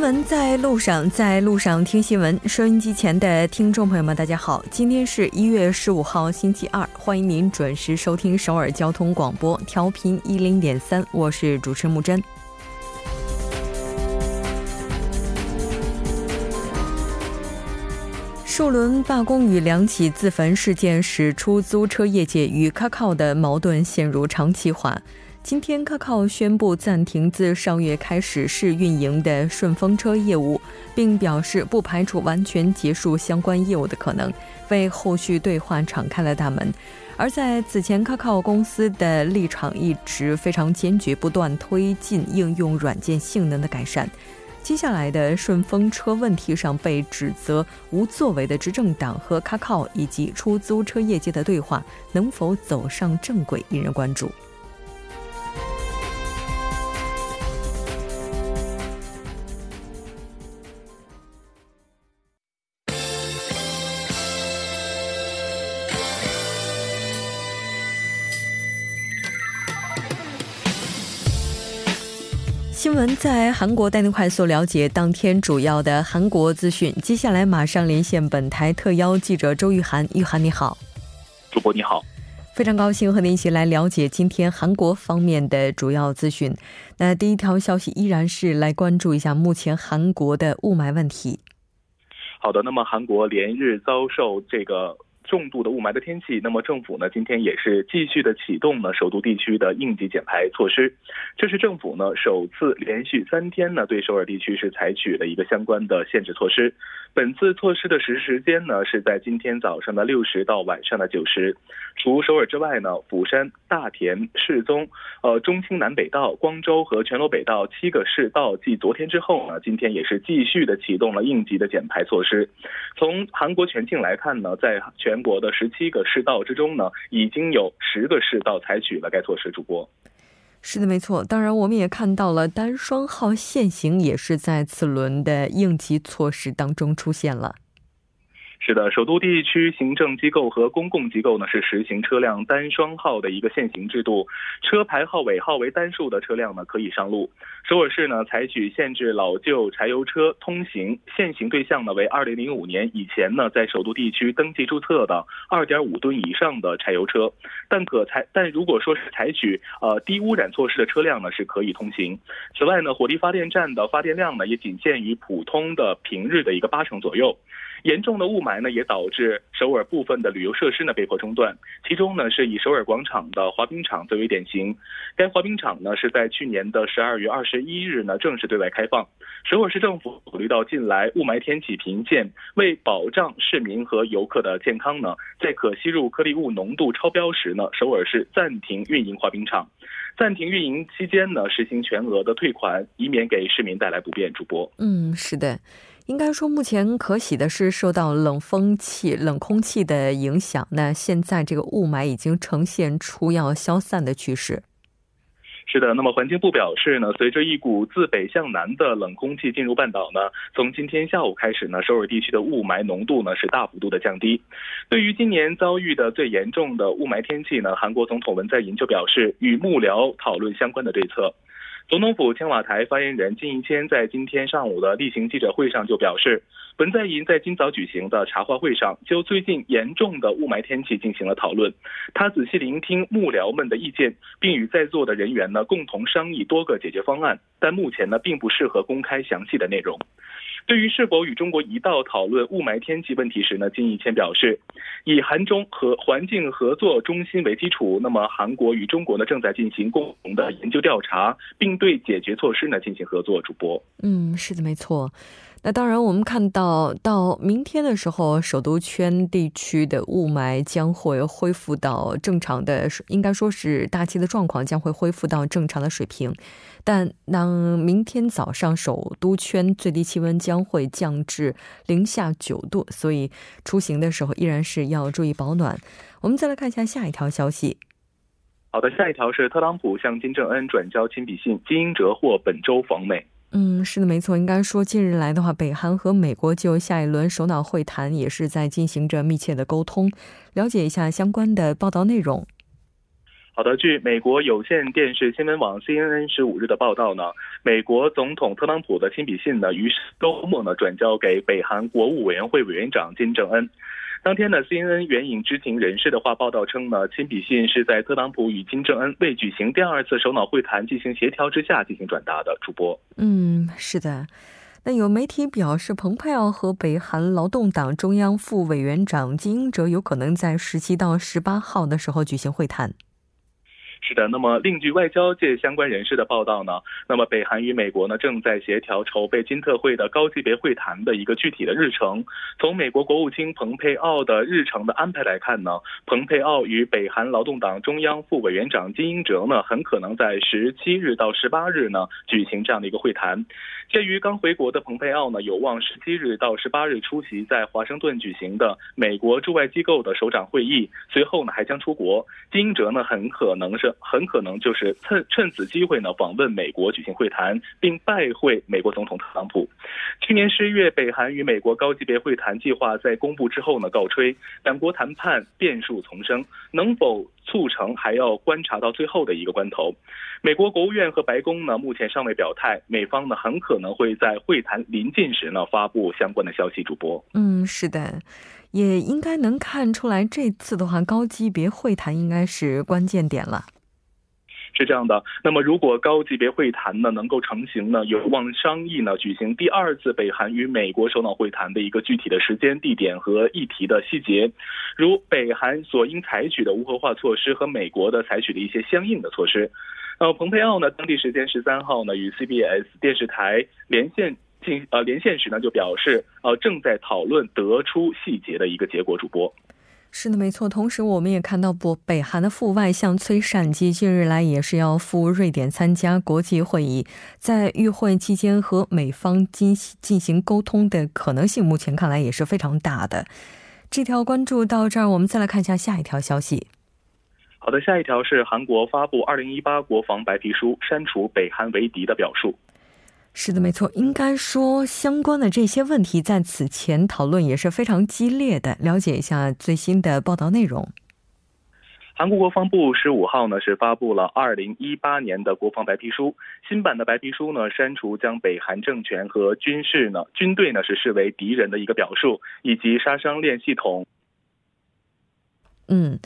新闻在路上，在路上听新闻。收音机前的听众朋友们，大家好，今天是一月十五号，星期二，欢迎您准时收听首尔交通广播，调频一零点三，我是主持木真。数轮罢工与两起自焚事件，使出租车业界与 Kakao 的矛盾陷入长期化。今天，Kakao 宣布暂停自上月开始试运营的顺风车业务，并表示不排除完全结束相关业务的可能，为后续对话敞开了大门。而在此前，Kakao 公司的立场一直非常坚决，不断推进应用软件性能的改善。接下来的顺风车问题上被指责无作为的执政党和 Kakao 以及出租车业界的对话能否走上正轨，引人关注。在韩国带您快速了解当天主要的韩国资讯。接下来马上连线本台特邀记者周玉涵，玉涵你好，主播你好，非常高兴和您一起来了解今天韩国方面的主要资讯。那第一条消息依然是来关注一下目前韩国的雾霾问题。好的，那么韩国连日遭受这个。重度的雾霾的天气，那么政府呢今天也是继续的启动呢首都地区的应急减排措施。这是政府呢首次连续三天呢对首尔地区是采取了一个相关的限制措施。本次措施的实施时间呢是在今天早上的六时到晚上的九时。除首尔之外呢，釜山、大田、世宗、呃中青南北道、光州和全罗北道七个市道，继昨天之后呢，今天也是继续的启动了应急的减排措施。从韩国全境来看呢，在全国的十七个市道之中呢，已经有十个市道采取了该措施。主播，是的，没错。当然，我们也看到了单双号限行也是在此轮的应急措施当中出现了。是的，首都地区行政机构和公共机构呢是实行车辆单双号的一个限行制度，车牌号尾号为单数的车辆呢可以上路。首尔市呢采取限制老旧柴油车通行，限行对象呢为2005年以前呢在首都地区登记注册的2.5吨以上的柴油车，但可采但如果说是采取呃低污染措施的车辆呢是可以通行。此外呢，火力发电站的发电量呢也仅限于普通的平日的一个八成左右。严重的雾霾呢，也导致首尔部分的旅游设施呢被迫中断。其中呢，是以首尔广场的滑冰场最为典型。该滑冰场呢，是在去年的十二月二十一日呢正式对外开放。首尔市政府考虑到近来雾霾天气频现，为保障市民和游客的健康呢，在可吸入颗粒物浓度超标时呢，首尔市暂停运营滑冰场。暂停运营期间呢，实行全额的退款，以免给市民带来不便。主播，嗯，是的。应该说，目前可喜的是，受到冷风气、冷空气的影响，那现在这个雾霾已经呈现出要消散的趋势。是的，那么环境部表示呢，随着一股自北向南的冷空气进入半岛呢，从今天下午开始呢，首尔地区的雾霾浓度呢是大幅度的降低。对于今年遭遇的最严重的雾霾天气呢，韩国总统文在寅就表示，与幕僚讨论相关的对策。总统府青瓦台发言人金义谦在今天上午的例行记者会上就表示，文在寅在今早举行的茶话会上，就最近严重的雾霾天气进行了讨论。他仔细聆听幕僚们的意见，并与在座的人员呢共同商议多个解决方案，但目前呢并不适合公开详细的内容。对于是否与中国一道讨论雾霾天气问题时呢，金义谦表示，以韩中和环境合作中心为基础，那么韩国与中国呢正在进行共同的研究调查，并对解决措施呢进行合作。主播，嗯，是的，没错。那当然，我们看到到明天的时候，首都圈地区的雾霾将会恢复到正常的，应该说是大气的状况将会恢复到正常的水平。但当明天早上首都圈最低气温将会降至零下九度，所以出行的时候依然是要注意保暖。我们再来看一下下一条消息。好的，下一条是特朗普向金正恩转交亲笔信，金英哲获本周访美。嗯，是的，没错。应该说，近日来的话，北韩和美国就下一轮首脑会谈也是在进行着密切的沟通，了解一下相关的报道内容。好的，据美国有线电视新闻网 CNN 十五日的报道呢，美国总统特朗普的亲笔信呢，于周末呢转交给北韩国务委员会委员长金正恩。当天呢，CNN 援引知情人士的话报道称呢，亲笔信是在特朗普与金正恩未举行第二次首脑会谈进行协调之下进行转达的。主播，嗯，是的。那有媒体表示，蓬佩奥和北韩劳动党中央副委员长金英哲有可能在十七到十八号的时候举行会谈。是的，那么另据外交界相关人士的报道呢，那么北韩与美国呢正在协调筹备金特会的高级别会谈的一个具体的日程。从美国国务卿蓬佩奥的日程的安排来看呢，蓬佩奥与北韩劳动党中央副委员长金英哲呢很可能在十七日到十八日呢举行这样的一个会谈。鉴于刚回国的蓬佩奥呢有望十七日到十八日出席在华盛顿举行的美国驻外机构的首长会议，随后呢还将出国。金英哲呢很可能是。很可能就是趁趁此机会呢访问美国举行会谈，并拜会美国总统特朗普。去年十一月，北韩与美国高级别会谈计划在公布之后呢告吹，两国谈判变数丛生，能否促成还要观察到最后的一个关头。美国国务院和白宫呢目前尚未表态，美方呢很可能会在会谈临近时呢发布相关的消息。主播，嗯，是的。也应该能看出来，这次的话，高级别会谈应该是关键点了。是这样的，那么如果高级别会谈呢能够成型呢，有望商议呢举行第二次北韩与美国首脑会谈的一个具体的时间、地点和议题的细节，如北韩所应采取的无核化措施和美国的采取的一些相应的措施。呃，蓬佩奥呢，当地时间十三号呢与 CBS 电视台连线进呃连线时呢就表示，呃正在讨论得出细节的一个结果。主播。是的，没错。同时，我们也看到，不，北韩的副外相崔善基近日来也是要赴瑞典参加国际会议，在与会期间和美方进进行沟通的可能性，目前看来也是非常大的。这条关注到这儿，我们再来看一下下一条消息。好的，下一条是韩国发布二零一八国防白皮书，删除北韩为敌的表述。是的，没错。应该说，相关的这些问题在此前讨论也是非常激烈的。了解一下最新的报道内容。韩国国防部十五号呢是发布了二零一八年的国防白皮书。新版的白皮书呢删除将北韩政权和军事呢军队呢是视为敌人的一个表述，以及杀伤链系统。嗯。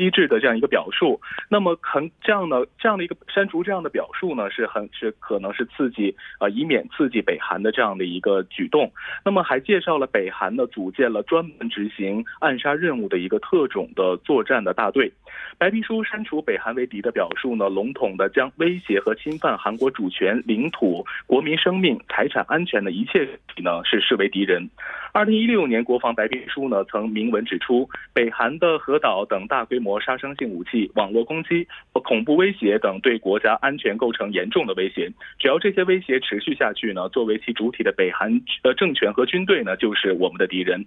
机制的这样一个表述，那么很这样的这样的一个删除这样的表述呢，是很是可能是刺激啊，以免刺激北韩的这样的一个举动。那么还介绍了北韩呢组建了专门执行暗杀任务的一个特种的作战的大队。白皮书删除北韩为敌的表述呢，笼统的将威胁和侵犯韩国主权、领土、国民生命、财产安全的一切体呢是视为敌人。二零一六年国防白皮书呢曾明文指出，北韩的核岛等大规模杀伤性武器、网络攻击和恐怖威胁等对国家安全构成严重的威胁。只要这些威胁持续下去呢，作为其主体的北韩呃政权和军队呢就是我们的敌人。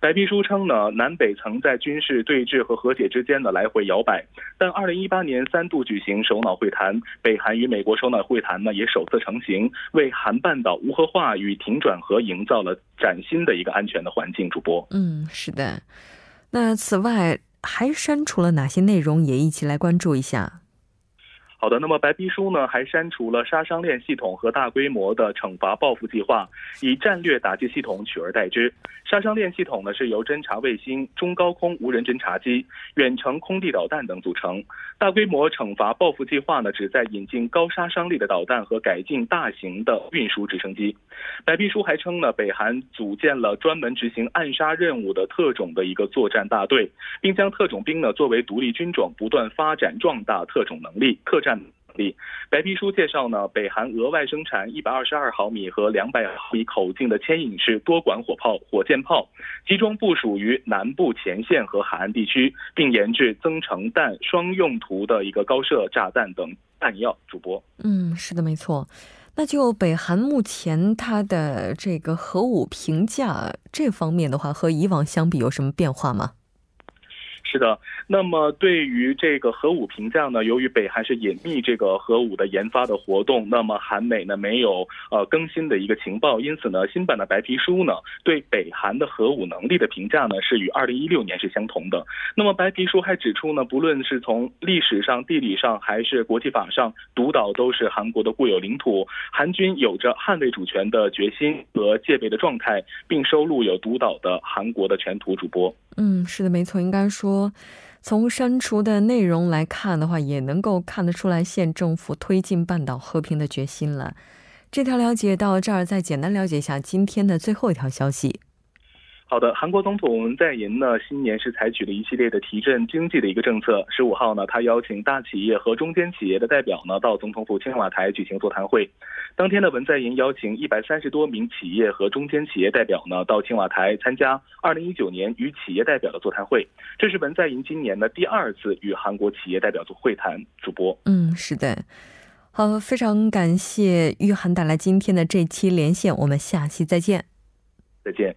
白皮书称呢，南北曾在军事对峙和和解之间呢来回摇摆，但二零一八年三度举行首脑会谈，北韩与美国首脑会谈呢也首次成型，为韩半岛无核化与停转核营造了崭新的一个安全的环境。主播，嗯，是的。那此外还删除了哪些内容？也一起来关注一下。好的，那么白皮书呢还删除了杀伤链系统和大规模的惩罚报复计划，以战略打击系统取而代之。杀伤链系统呢是由侦察卫星、中高空无人侦察机、远程空地导弹等组成。大规模惩罚报复计划呢旨在引进高杀伤力的导弹和改进大型的运输直升机。白皮书还称呢，北韩组建了专门执行暗杀任务的特种的一个作战大队，并将特种兵呢作为独立军种，不断发展壮大特种能力、特战。力。白皮书介绍呢，北韩额外生产一百二十二毫米和两百毫米口径的牵引式多管火炮、火箭炮，集中部署于南部前线和海岸地区，并研制增程弹、双用途的一个高射炸弹等弹药。主播，嗯，是的，没错。那就北韩目前它的这个核武评价这方面的话，和以往相比有什么变化吗？是的，那么对于这个核武评价呢，由于北韩是隐秘这个核武的研发的活动，那么韩美呢没有呃更新的一个情报，因此呢，新版的白皮书呢对北韩的核武能力的评价呢是与二零一六年是相同的。那么白皮书还指出呢，不论是从历史上、地理上还是国际法上，独岛都是韩国的固有领土，韩军有着捍卫主权的决心和戒备的状态，并收录有独岛的韩国的全图主播。嗯，是的，没错，应该说，从删除的内容来看的话，也能够看得出来县政府推进半岛和平的决心了。这条了解到这儿，再简单了解一下今天的最后一条消息。好的，韩国总统文在寅呢，新年是采取了一系列的提振经济的一个政策。十五号呢，他邀请大企业和中间企业的代表呢，到总统府青瓦台举行座谈会。当天呢文在寅邀请一百三十多名企业和中间企业代表呢，到青瓦台参加二零一九年与企业代表的座谈会。这是文在寅今年的第二次与韩国企业代表做会谈。主播，嗯，是的，好，非常感谢玉涵带来今天的这期连线，我们下期再见。再见。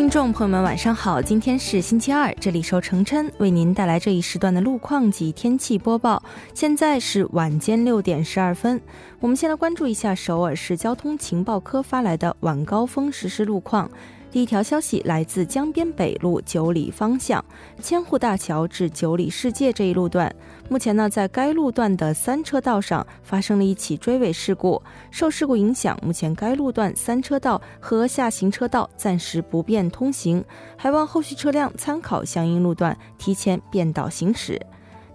听众朋友们，晚上好！今天是星期二，这里是程琛为您带来这一时段的路况及天气播报。现在是晚间六点十二分，我们先来关注一下首尔市交通情报科发来的晚高峰实时路况。第一条消息来自江边北路九里方向千户大桥至九里世界这一路段，目前呢，在该路段的三车道上发生了一起追尾事故，受事故影响，目前该路段三车道和下行车道暂时不便通行，还望后续车辆参考相应路段提前变道行驶。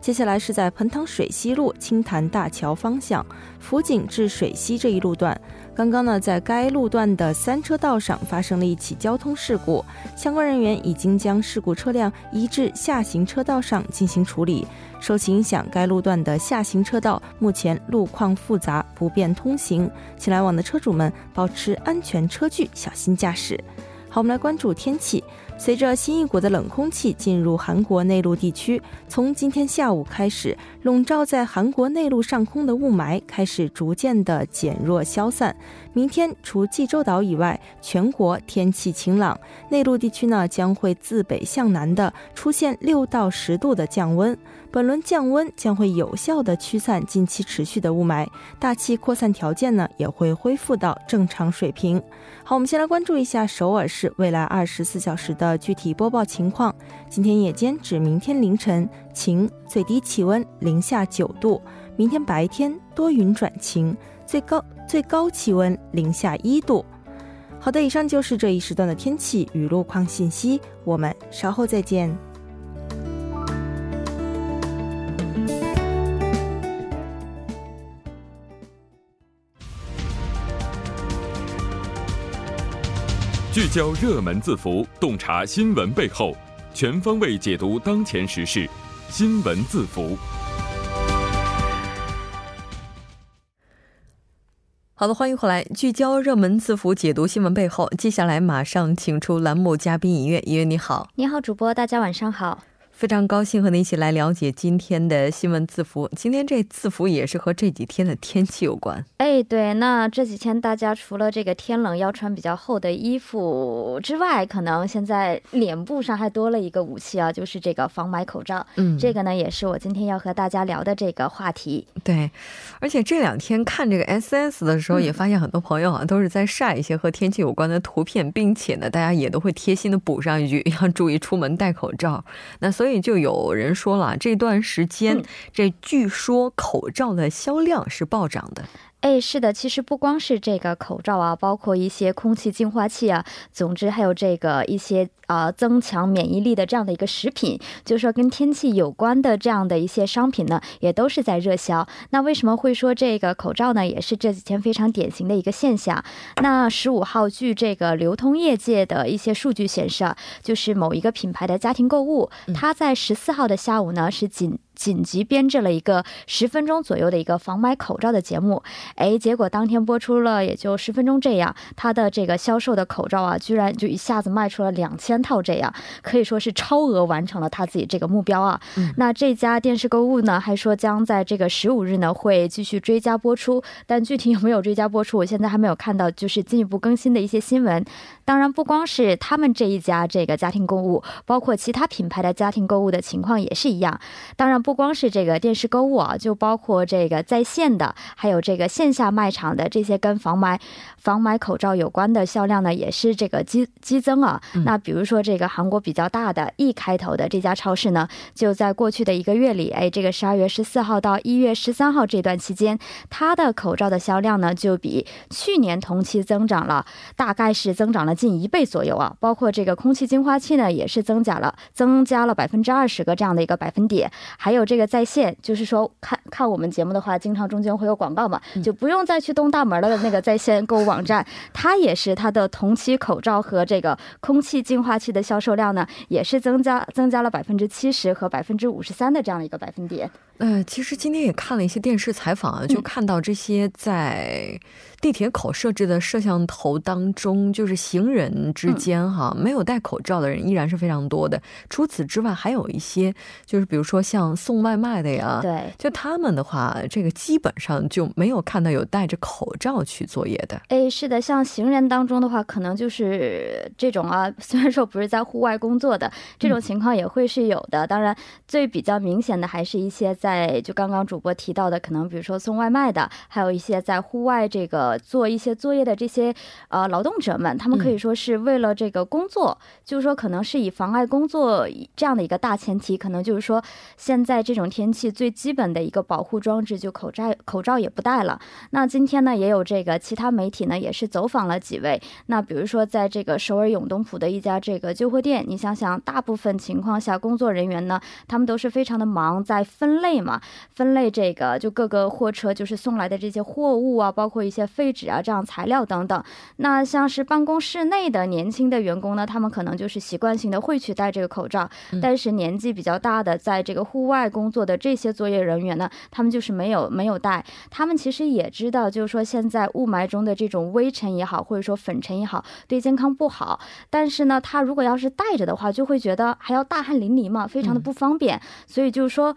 接下来是在盆塘水西路青潭大桥方向辅警至水西这一路段。刚刚呢，在该路段的三车道上发生了一起交通事故，相关人员已经将事故车辆移至下行车道上进行处理。受其影响，该路段的下行车道目前路况复杂，不便通行，请来往的车主们保持安全车距，小心驾驶。好，我们来关注天气。随着新一股的冷空气进入韩国内陆地区，从今天下午开始，笼罩在韩国内陆上空的雾霾开始逐渐的减弱消散。明天除济州岛以外，全国天气晴朗，内陆地区呢将会自北向南的出现六到十度的降温。本轮降温将会有效的驱散近期持续的雾霾，大气扩散条件呢也会恢复到正常水平。好，我们先来关注一下首尔市未来二十四小时的的具体播报情况。今天夜间至明天凌晨晴，最低气温零下九度；明天白天多云转晴，最高最高气温零下一度。好的，以上就是这一时段的天气与路况信息，我们稍后再见。聚焦热门字符，洞察新闻背后，全方位解读当前时事。新闻字符。好的，欢迎回来，聚焦热门字符，解读新闻背后。接下来马上请出栏目嘉宾尹月，尹月你好，你好，主播，大家晚上好。非常高兴和您一起来了解今天的新闻字符。今天这字符也是和这几天的天气有关。哎，对，那这几天大家除了这个天冷要穿比较厚的衣服之外，可能现在脸部上还多了一个武器啊，就是这个防霾口罩。嗯，这个呢也是我今天要和大家聊的这个话题。对，而且这两天看这个 S S 的时候，也发现很多朋友啊都是在晒一些和天气有关的图片，并且呢，大家也都会贴心的补上一句要注意出门戴口罩。那所以。所以就有人说了，这段时间这据说口罩的销量是暴涨的。哎，是的，其实不光是这个口罩啊，包括一些空气净化器啊，总之还有这个一些呃增强免疫力的这样的一个食品，就是说跟天气有关的这样的一些商品呢，也都是在热销。那为什么会说这个口罩呢？也是这几天非常典型的一个现象。那十五号，据这个流通业界的一些数据显示啊，就是某一个品牌的家庭购物，它在十四号的下午呢是仅。紧急编制了一个十分钟左右的一个防霾口罩的节目，哎，结果当天播出了也就十分钟，这样他的这个销售的口罩啊，居然就一下子卖出了两千套，这样可以说是超额完成了他自己这个目标啊。嗯、那这家电视购物呢，还说将在这个十五日呢会继续追加播出，但具体有没有追加播出，我现在还没有看到，就是进一步更新的一些新闻。当然，不光是他们这一家这个家庭购物，包括其他品牌的家庭购物的情况也是一样。当然。不光是这个电视购物啊，就包括这个在线的，还有这个线下卖场的这些跟防霾、防霾口罩有关的销量呢，也是这个激激增啊。那比如说这个韩国比较大的 E 开头的这家超市呢，就在过去的一个月里，哎，这个十二月十四号到一月十三号这段期间，它的口罩的销量呢，就比去年同期增长了，大概是增长了近一倍左右啊。包括这个空气净化器呢，也是增加了，增加了百分之二十个这样的一个百分点，还有这个在线，就是说看看我们节目的话，经常中间会有广告嘛，就不用再去东大门了的那个在线购物网站，它也是它的同期口罩和这个空气净化器的销售量呢，也是增加增加了百分之七十和百分之五十三的这样的一个百分点。呃，其实今天也看了一些电视采访啊，就看到这些在地铁口设置的摄像头当中，就是行人之间哈，没有戴口罩的人依然是非常多的。除此之外，还有一些就是比如说像送外卖的呀，对，就他们的话，这个基本上就没有看到有戴着口罩去作业的。哎，是的，像行人当中的话，可能就是这种啊，虽然说不是在户外工作的这种情况也会是有的。当然，最比较明显的还是一些。在就刚刚主播提到的，可能比如说送外卖的，还有一些在户外这个做一些作业的这些呃劳动者们，他们可以说是为了这个工作，就是说可能是以妨碍工作这样的一个大前提，可能就是说现在这种天气最基本的一个保护装置就口罩口罩也不戴了。那今天呢，也有这个其他媒体呢也是走访了几位，那比如说在这个首尔永东浦的一家这个旧货店，你想想，大部分情况下工作人员呢，他们都是非常的忙，在分类。嘛，分类这个就各个货车就是送来的这些货物啊，包括一些废纸啊，这样材料等等。那像是办公室内的年轻的员工呢，他们可能就是习惯性的会去戴这个口罩，但是年纪比较大的，在这个户外工作的这些作业人员呢，他们就是没有没有戴。他们其实也知道，就是说现在雾霾中的这种微尘也好，或者说粉尘也好，对健康不好。但是呢，他如果要是戴着的话，就会觉得还要大汗淋漓嘛，非常的不方便。所以就是说。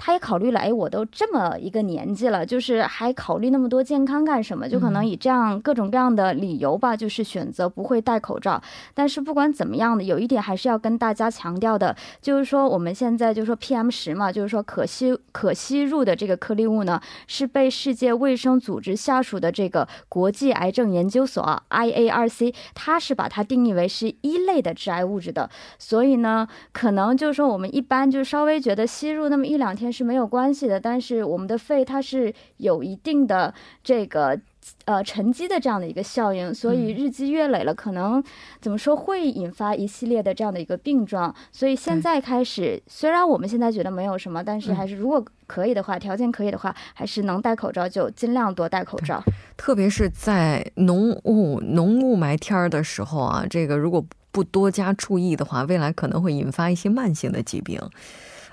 他也考虑了，哎，我都这么一个年纪了，就是还考虑那么多健康干什么？就可能以这样各种各样的理由吧，就是选择不会戴口罩。但是不管怎么样的，有一点还是要跟大家强调的，就是说我们现在就说 PM 十嘛，就是说可吸可吸入的这个颗粒物呢，是被世界卫生组织下属的这个国际癌症研究所 IARC，它是把它定义为是一类的致癌物质的。所以呢，可能就是说我们一般就稍微觉得吸入那么一两天。是没有关系的，但是我们的肺它是有一定的这个呃沉积的这样的一个效应，所以日积月累了，可能怎么说会引发一系列的这样的一个病状。所以现在开始，虽然我们现在觉得没有什么，但是还是如果可以的话，条件可以的话，还是能戴口罩就尽量多戴口罩。特别是在浓雾浓雾霾天儿的时候啊，这个如果不多加注意的话，未来可能会引发一些慢性的疾病。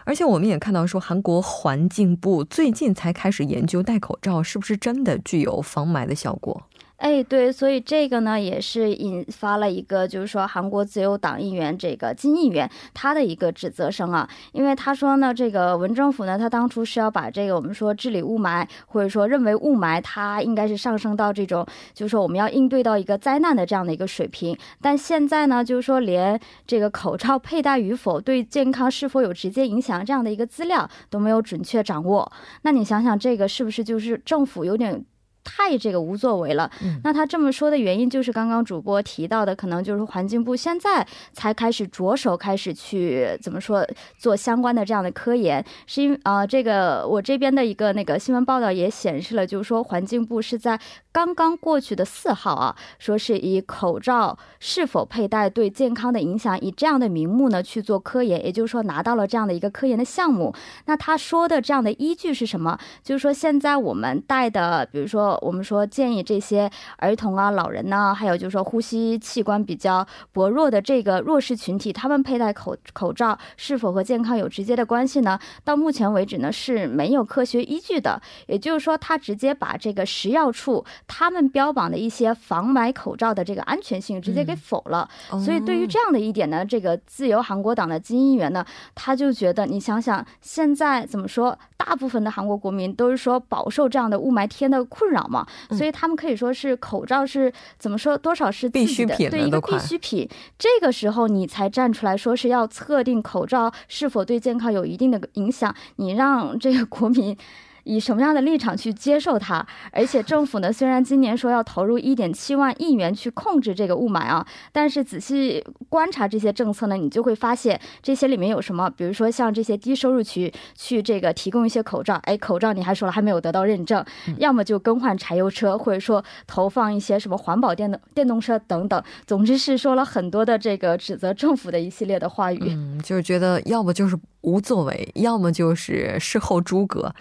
而且我们也看到说，韩国环境部最近才开始研究戴口罩是不是真的具有防霾的效果。哎，对，所以这个呢，也是引发了一个，就是说韩国自由党议员这个金议员他的一个指责声啊，因为他说呢，这个文政府呢，他当初是要把这个我们说治理雾霾，或者说认为雾霾它应该是上升到这种，就是说我们要应对到一个灾难的这样的一个水平，但现在呢，就是说连这个口罩佩戴与否对健康是否有直接影响这样的一个资料都没有准确掌握，那你想想这个是不是就是政府有点？太这个无作为了，那他这么说的原因就是刚刚主播提到的，可能就是环境部现在才开始着手开始去怎么说做相关的这样的科研，是因啊这个我这边的一个那个新闻报道也显示了，就是说环境部是在刚刚过去的四号啊，说是以口罩是否佩戴对健康的影响，以这样的名目呢去做科研，也就是说拿到了这样的一个科研的项目。那他说的这样的依据是什么？就是说现在我们戴的，比如说我们说建议这些儿童啊、老人呢，还有就是说呼吸器官比较薄弱的这个弱势群体，他们佩戴口口罩是否和健康有直接的关系呢？到目前为止呢是没有科学依据的。也就是说，他直接把这个食药处。他们标榜的一些防霾口罩的这个安全性直接给否了，所以对于这样的一点呢，这个自由韩国党的金议员呢，他就觉得，你想想现在怎么说，大部分的韩国国民都是说饱受这样的雾霾天的困扰嘛，所以他们可以说是口罩是怎么说，多少是必需品，对一个必需品。这个时候你才站出来说是要测定口罩是否对健康有一定的影响，你让这个国民。以什么样的立场去接受它？而且政府呢，虽然今年说要投入一点七万亿元去控制这个雾霾啊，但是仔细观察这些政策呢，你就会发现这些里面有什么？比如说像这些低收入区去这个提供一些口罩，哎，口罩你还说了还没有得到认证，要么就更换柴油车，或者说投放一些什么环保电动电动车等等。总之是说了很多的这个指责政府的一系列的话语。嗯，就是觉得要么就是无作为，要么就是事后诸葛。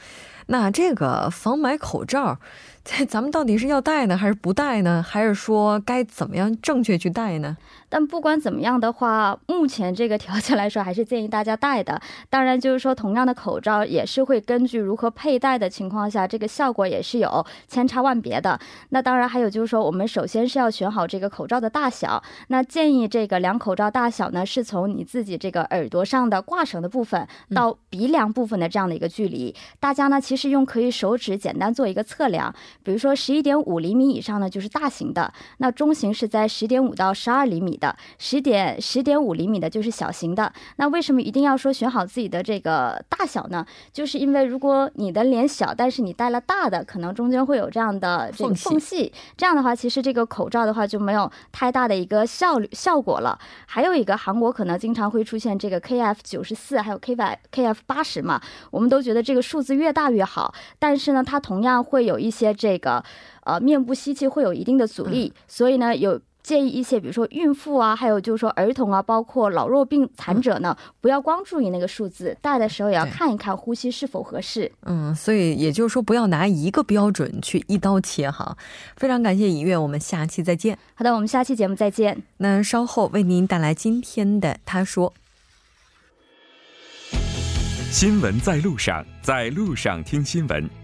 那这个防霾口罩。咱们到底是要戴呢，还是不戴呢？还是说该怎么样正确去戴呢？但不管怎么样的话，目前这个条件来说，还是建议大家戴的。当然，就是说同样的口罩也是会根据如何佩戴的情况下，这个效果也是有千差万别的。那当然还有就是说，我们首先是要选好这个口罩的大小。那建议这个量口罩大小呢，是从你自己这个耳朵上的挂绳的部分到鼻梁部分的这样的一个距离。大家呢，其实用可以手指简单做一个测量。比如说十一点五厘米以上呢，就是大型的；那中型是在十点五到十二厘米的，十点十点五厘米的就是小型的。那为什么一定要说选好自己的这个大小呢？就是因为如果你的脸小，但是你戴了大的，可能中间会有这样的这个缝隙，这样的话，其实这个口罩的话就没有太大的一个效率效果了。还有一个，韩国可能经常会出现这个 KF 九十四，还有 K Y KF 八十嘛，我们都觉得这个数字越大越好，但是呢，它同样会有一些这。个，呃，面部吸气会有一定的阻力，所以呢，有建议一些，比如说孕妇啊，还有就是说儿童啊，包括老弱病残者呢，不要光注意那个数字，戴的时候也要看一看呼吸是否合适。嗯，所以也就是说，不要拿一个标准去一刀切哈。非常感谢尹月，我们下期再见。好的，我们下期节目再见。那稍后为您带来今天的他说，新闻在路上，在路上听新闻。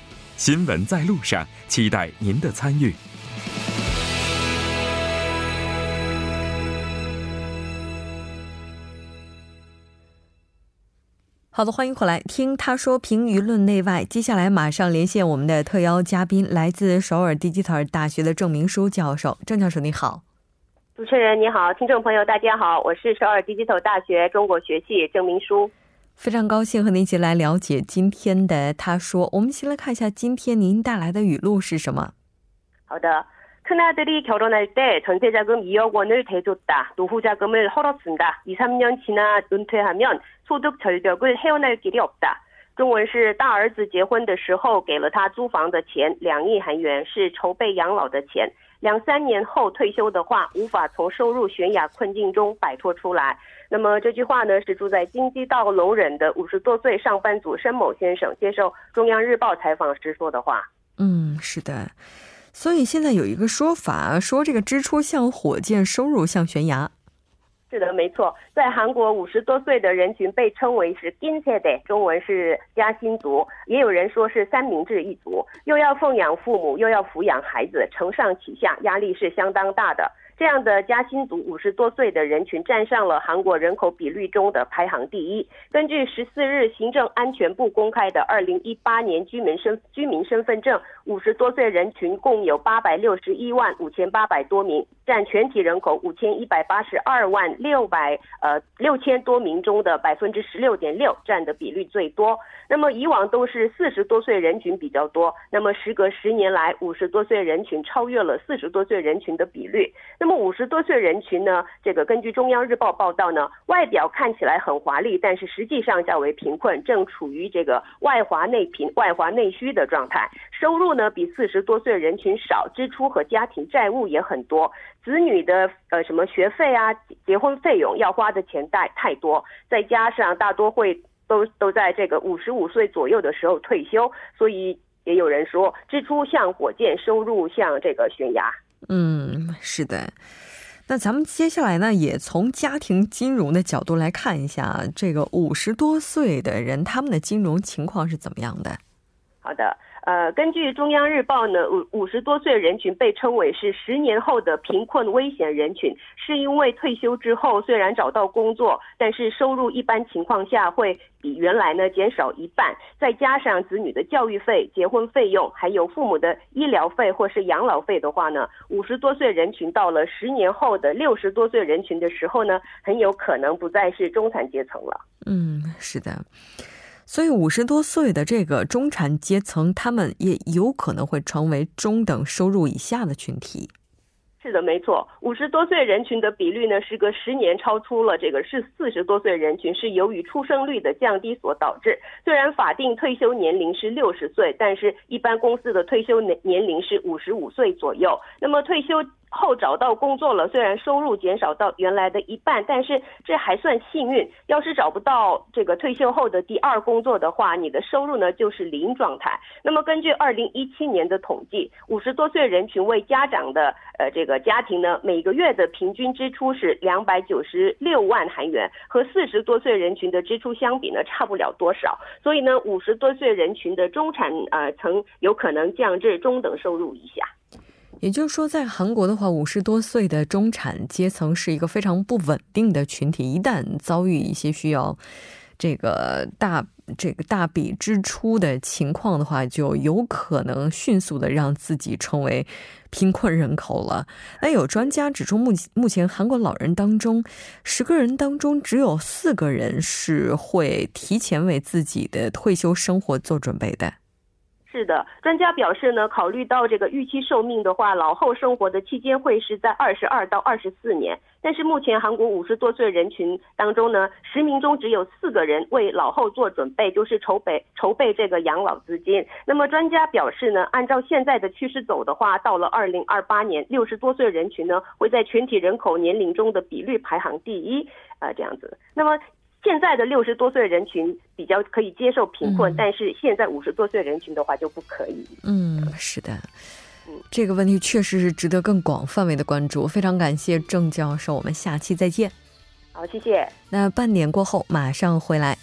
新闻在路上，期待您的参与。好的，欢迎回来听他说评舆论内外。接下来马上连线我们的特邀嘉宾，来自首尔迪吉特尔大学的郑明书教授。郑教授，你好。主持人你好，听众朋友大家好，我是首尔迪吉特尔大学中国学系郑明书。非常高兴和您一起来了解今天的他说。我们先来看一下今天您带来的语录是什么。好的，큰아들이결혼할때전세자금2억원을대줬다노후자금을헐었습니다2、3년지나은퇴하면소득절벽을헤어날길이없다中文是大儿子结婚的时候给了他租房的钱两亿韩元，是筹备养老的钱。 两三年后退休的话，无法从收入悬崖困境中摆脱出来。那么这句话呢，是住在京畿道龙忍的五十多岁上班族申某先生接受中央日报采访时说的话。嗯，是的。所以现在有一个说法，说这个支出像火箭，收入像悬崖。是的，没错，在韩国五十多岁的人群被称为是金切的中文是加薪族，也有人说是三明治一族，又要奉养父母，又要抚养孩子，承上启下，压力是相当大的。这样的加薪族五十多岁的人群占上了韩国人口比率中的排行第一。根据十四日行政安全部公开的二零一八年居民身居民身份证，五十多岁人群共有八百六十一万五千八百多名，占全体人口五千一百八十二万六百呃六千多名中的百分之十六点六，占的比率最多。那么以往都是四十多岁人群比较多，那么时隔十年来，五十多岁人群超越了四十多岁人群的比率。那么五十多岁人群呢？这个根据中央日报报道呢，外表看起来很华丽，但是实际上较为贫困，正处于这个外华内贫、外华内需的状态。收入呢比四十多岁人群少，支出和家庭债务也很多，子女的呃什么学费啊、结婚费用要花的钱太太多，再加上大多会都都在这个五十五岁左右的时候退休，所以也有人说，支出像火箭，收入像这个悬崖。嗯，是的。那咱们接下来呢，也从家庭金融的角度来看一下，这个五十多岁的人他们的金融情况是怎么样的？的。呃，根据中央日报呢，五五十多岁人群被称为是十年后的贫困危险人群，是因为退休之后虽然找到工作，但是收入一般情况下会比原来呢减少一半，再加上子女的教育费、结婚费用，还有父母的医疗费或是养老费的话呢，五十多岁人群到了十年后的六十多岁人群的时候呢，很有可能不再是中产阶层了。嗯，是的。所以五十多岁的这个中产阶层，他们也有可能会成为中等收入以下的群体。是的，没错，五十多岁人群的比率呢，时隔十年超出了这个是四十多岁人群，是由于出生率的降低所导致。虽然法定退休年龄是六十岁，但是一般公司的退休年年龄是五十五岁左右。那么退休。后找到工作了，虽然收入减少到原来的一半，但是这还算幸运。要是找不到这个退休后的第二工作的话，你的收入呢就是零状态。那么根据二零一七年的统计，五十多岁人群为家长的呃这个家庭呢，每个月的平均支出是两百九十六万韩元，和四十多岁人群的支出相比呢，差不了多少。所以呢，五十多岁人群的中产呃层有可能降至中等收入以下。也就是说，在韩国的话，五十多岁的中产阶层是一个非常不稳定的群体。一旦遭遇一些需要这个大这个大笔支出的情况的话，就有可能迅速的让自己成为贫困人口了。那有专家指出，目目前韩国老人当中，十个人当中只有四个人是会提前为自己的退休生活做准备的。是的，专家表示呢，考虑到这个预期寿命的话，老后生活的期间会是在二十二到二十四年。但是目前韩国五十多岁人群当中呢，十名中只有四个人为老后做准备，就是筹备筹备这个养老资金。那么专家表示呢，按照现在的趋势走的话，到了二零二八年，六十多岁人群呢会在全体人口年龄中的比率排行第一啊，这样子。那么。现在的六十多岁人群比较可以接受贫困，但是现在五十多岁人群的话就不可以。嗯，是的，嗯，这个问题确实是值得更广范围的关注。非常感谢郑教授，我们下期再见。好，谢谢。那半点过后马上回来。